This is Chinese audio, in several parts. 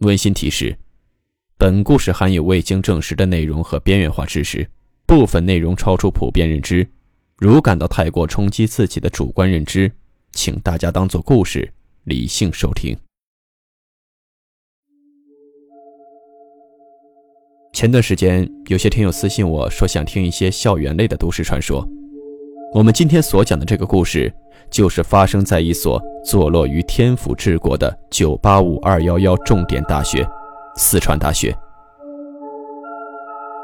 温馨提示：本故事含有未经证实的内容和边缘化知识，部分内容超出普遍认知。如感到太过冲击自己的主观认知，请大家当做故事，理性收听。前段时间，有些听友私信我说想听一些校园类的都市传说。我们今天所讲的这个故事。就是发生在一所坐落于天府治国的985、211重点大学——四川大学。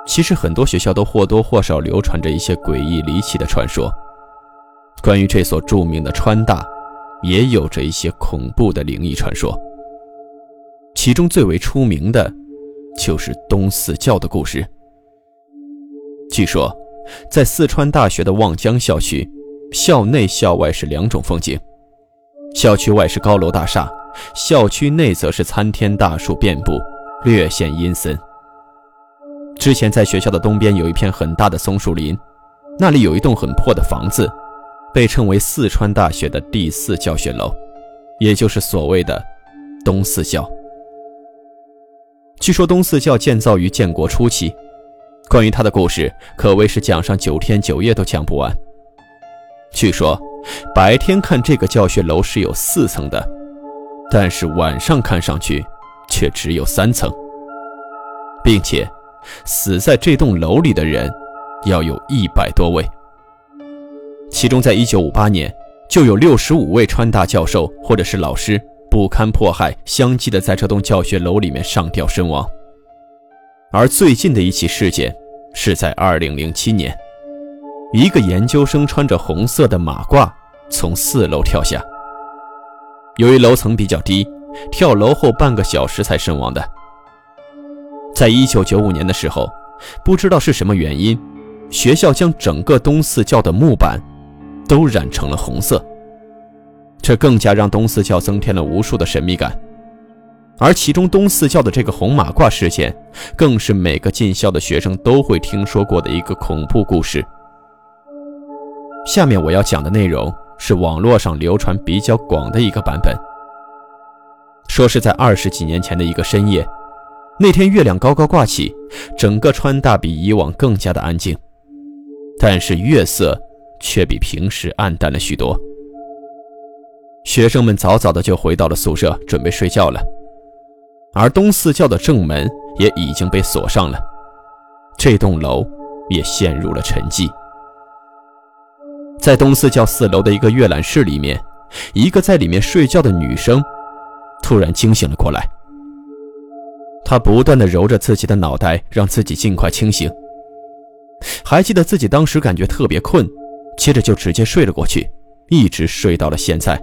其实很多学校都或多或少流传着一些诡异离奇的传说。关于这所著名的川大，也有着一些恐怖的灵异传说。其中最为出名的，就是东四教的故事。据说，在四川大学的望江校区。校内校外是两种风景，校区外是高楼大厦，校区内则是参天大树遍布，略显阴森。之前在学校的东边有一片很大的松树林，那里有一栋很破的房子，被称为四川大学的第四教学楼，也就是所谓的东四教。据说东四教建造于建国初期，关于他的故事可谓是讲上九天九夜都讲不完。据说，白天看这个教学楼是有四层的，但是晚上看上去却只有三层，并且死在这栋楼里的人要有一百多位。其中，在一九五八年就有六十五位川大教授或者是老师不堪迫害，相继的在这栋教学楼里面上吊身亡。而最近的一起事件是在二零零七年。一个研究生穿着红色的马褂从四楼跳下，由于楼层比较低，跳楼后半个小时才身亡的。在一九九五年的时候，不知道是什么原因，学校将整个东四教的木板都染成了红色，这更加让东四教增添了无数的神秘感。而其中东四教的这个红马褂事件，更是每个进校的学生都会听说过的一个恐怖故事。下面我要讲的内容是网络上流传比较广的一个版本。说是在二十几年前的一个深夜，那天月亮高高挂起，整个川大比以往更加的安静，但是月色却比平时暗淡了许多。学生们早早的就回到了宿舍，准备睡觉了，而东四教的正门也已经被锁上了，这栋楼也陷入了沉寂。在东四教四楼的一个阅览室里面，一个在里面睡觉的女生突然惊醒了过来。她不断的揉着自己的脑袋，让自己尽快清醒。还记得自己当时感觉特别困，接着就直接睡了过去，一直睡到了现在。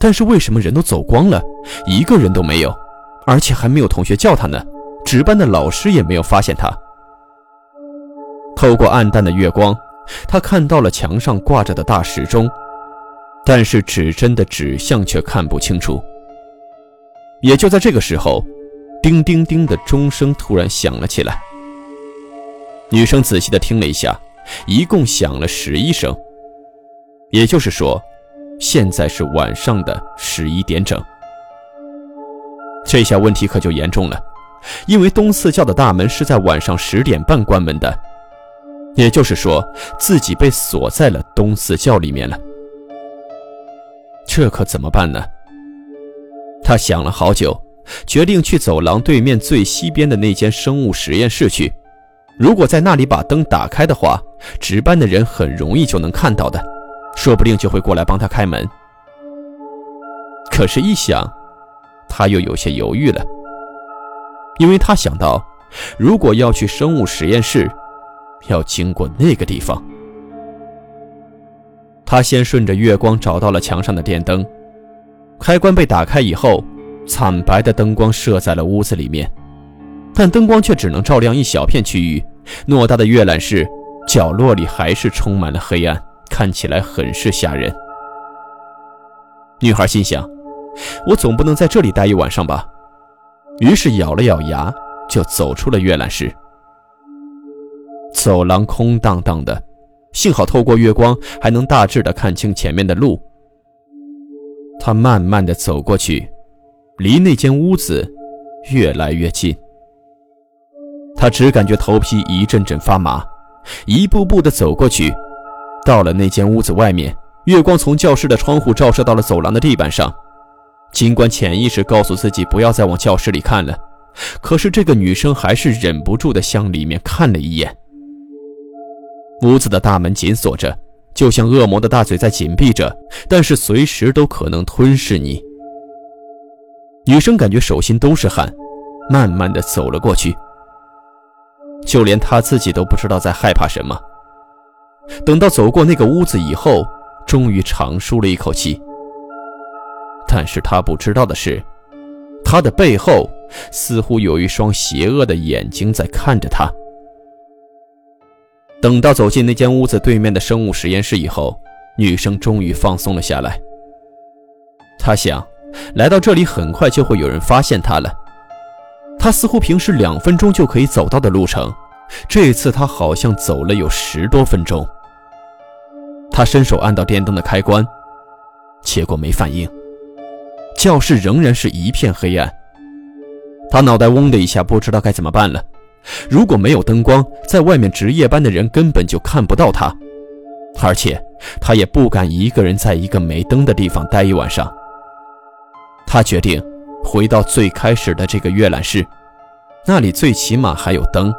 但是为什么人都走光了，一个人都没有，而且还没有同学叫他呢？值班的老师也没有发现他。透过暗淡的月光。他看到了墙上挂着的大时钟，但是指针的指向却看不清楚。也就在这个时候，叮叮叮的钟声突然响了起来。女生仔细的听了一下，一共响了十一声，也就是说，现在是晚上的十一点整。这下问题可就严重了，因为东四教的大门是在晚上十点半关门的。也就是说，自己被锁在了东四教里面了。这可怎么办呢？他想了好久，决定去走廊对面最西边的那间生物实验室去。如果在那里把灯打开的话，值班的人很容易就能看到的，说不定就会过来帮他开门。可是，一想，他又有些犹豫了，因为他想到，如果要去生物实验室，要经过那个地方，他先顺着月光找到了墙上的电灯，开关被打开以后，惨白的灯光射在了屋子里面，但灯光却只能照亮一小片区域。偌大的阅览室角落里还是充满了黑暗，看起来很是吓人。女孩心想：“我总不能在这里待一晚上吧？”于是咬了咬牙，就走出了阅览室。走廊空荡荡的，幸好透过月光还能大致的看清前面的路。他慢慢的走过去，离那间屋子越来越近。他只感觉头皮一阵阵发麻，一步步的走过去，到了那间屋子外面，月光从教室的窗户照射到了走廊的地板上。尽管潜意识告诉自己不要再往教室里看了，可是这个女生还是忍不住的向里面看了一眼。屋子的大门紧锁着，就像恶魔的大嘴在紧闭着，但是随时都可能吞噬你。女生感觉手心都是汗，慢慢的走了过去。就连她自己都不知道在害怕什么。等到走过那个屋子以后，终于长舒了一口气。但是他不知道的是，他的背后似乎有一双邪恶的眼睛在看着他。等到走进那间屋子对面的生物实验室以后，女生终于放松了下来。她想，来到这里很快就会有人发现她了。她似乎平时两分钟就可以走到的路程，这次她好像走了有十多分钟。他伸手按到电灯的开关，结果没反应。教室仍然是一片黑暗。他脑袋嗡的一下，不知道该怎么办了。如果没有灯光，在外面值夜班的人根本就看不到他，而且他也不敢一个人在一个没灯的地方待一晚上。他决定回到最开始的这个阅览室，那里最起码还有灯。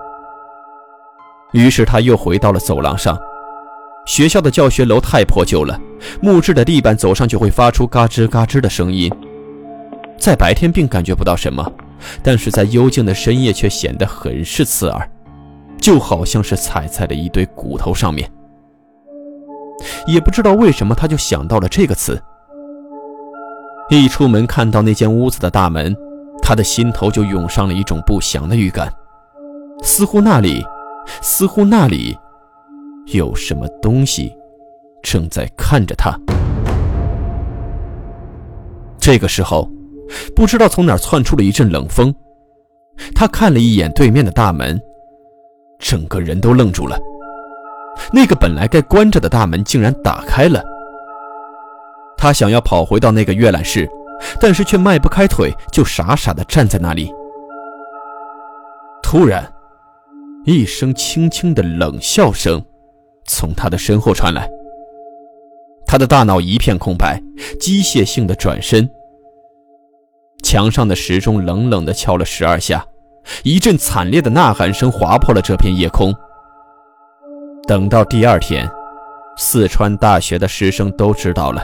于是他又回到了走廊上。学校的教学楼太破旧了，木质的地板走上去会发出嘎吱嘎吱的声音。在白天并感觉不到什么，但是在幽静的深夜却显得很是刺耳，就好像是踩在了一堆骨头上面。也不知道为什么，他就想到了这个词。一出门看到那间屋子的大门，他的心头就涌上了一种不祥的预感，似乎那里，似乎那里，有什么东西正在看着他。这个时候。不知道从哪窜出了一阵冷风，他看了一眼对面的大门，整个人都愣住了。那个本来该关着的大门竟然打开了。他想要跑回到那个阅览室，但是却迈不开腿，就傻傻的站在那里。突然，一声轻轻的冷笑声从他的身后传来。他的大脑一片空白，机械性的转身。墙上的时钟冷冷地敲了十二下，一阵惨烈的呐喊声划破了这片夜空。等到第二天，四川大学的师生都知道了，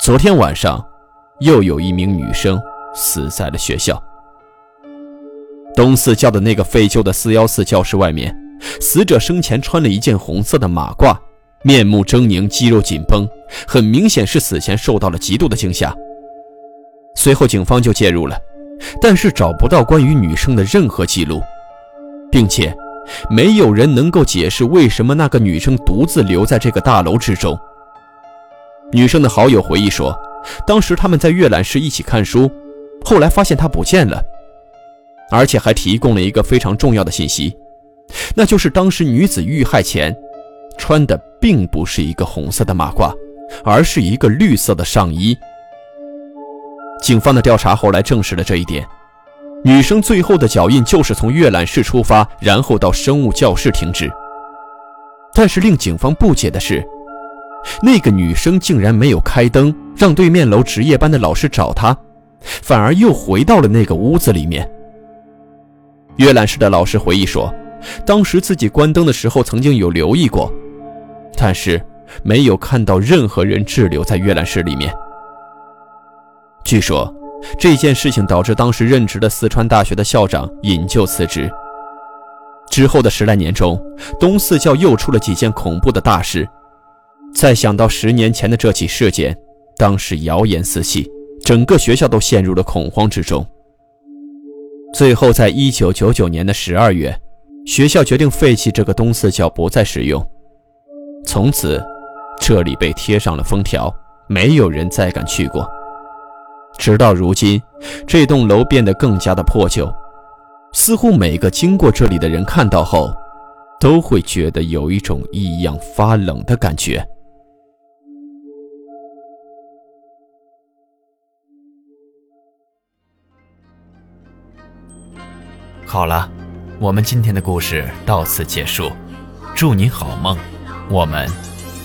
昨天晚上又有一名女生死在了学校。东四教的那个废旧的四幺四教室外面，死者生前穿了一件红色的马褂，面目狰狞，肌肉紧绷，很明显是死前受到了极度的惊吓。随后，警方就介入了，但是找不到关于女生的任何记录，并且没有人能够解释为什么那个女生独自留在这个大楼之中。女生的好友回忆说，当时他们在阅览室一起看书，后来发现她不见了，而且还提供了一个非常重要的信息，那就是当时女子遇害前穿的并不是一个红色的马褂，而是一个绿色的上衣。警方的调查后来证实了这一点，女生最后的脚印就是从阅览室出发，然后到生物教室停止。但是令警方不解的是，那个女生竟然没有开灯，让对面楼值夜班的老师找她，反而又回到了那个屋子里面。阅览室的老师回忆说，当时自己关灯的时候曾经有留意过，但是没有看到任何人滞留在阅览室里面。据说这件事情导致当时任职的四川大学的校长引咎辞职。之后的十来年中，东四教又出了几件恐怖的大事，再想到十年前的这起事件，当时谣言四起，整个学校都陷入了恐慌之中。最后，在一九九九年的十二月，学校决定废弃这个东四教，不再使用。从此，这里被贴上了封条，没有人再敢去过。直到如今，这栋楼变得更加的破旧，似乎每个经过这里的人看到后，都会觉得有一种异样发冷的感觉。好了，我们今天的故事到此结束，祝你好梦，我们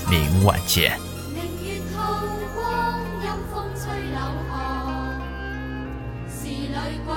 明晚见。明月透光，阴风吹柳巷，是女鬼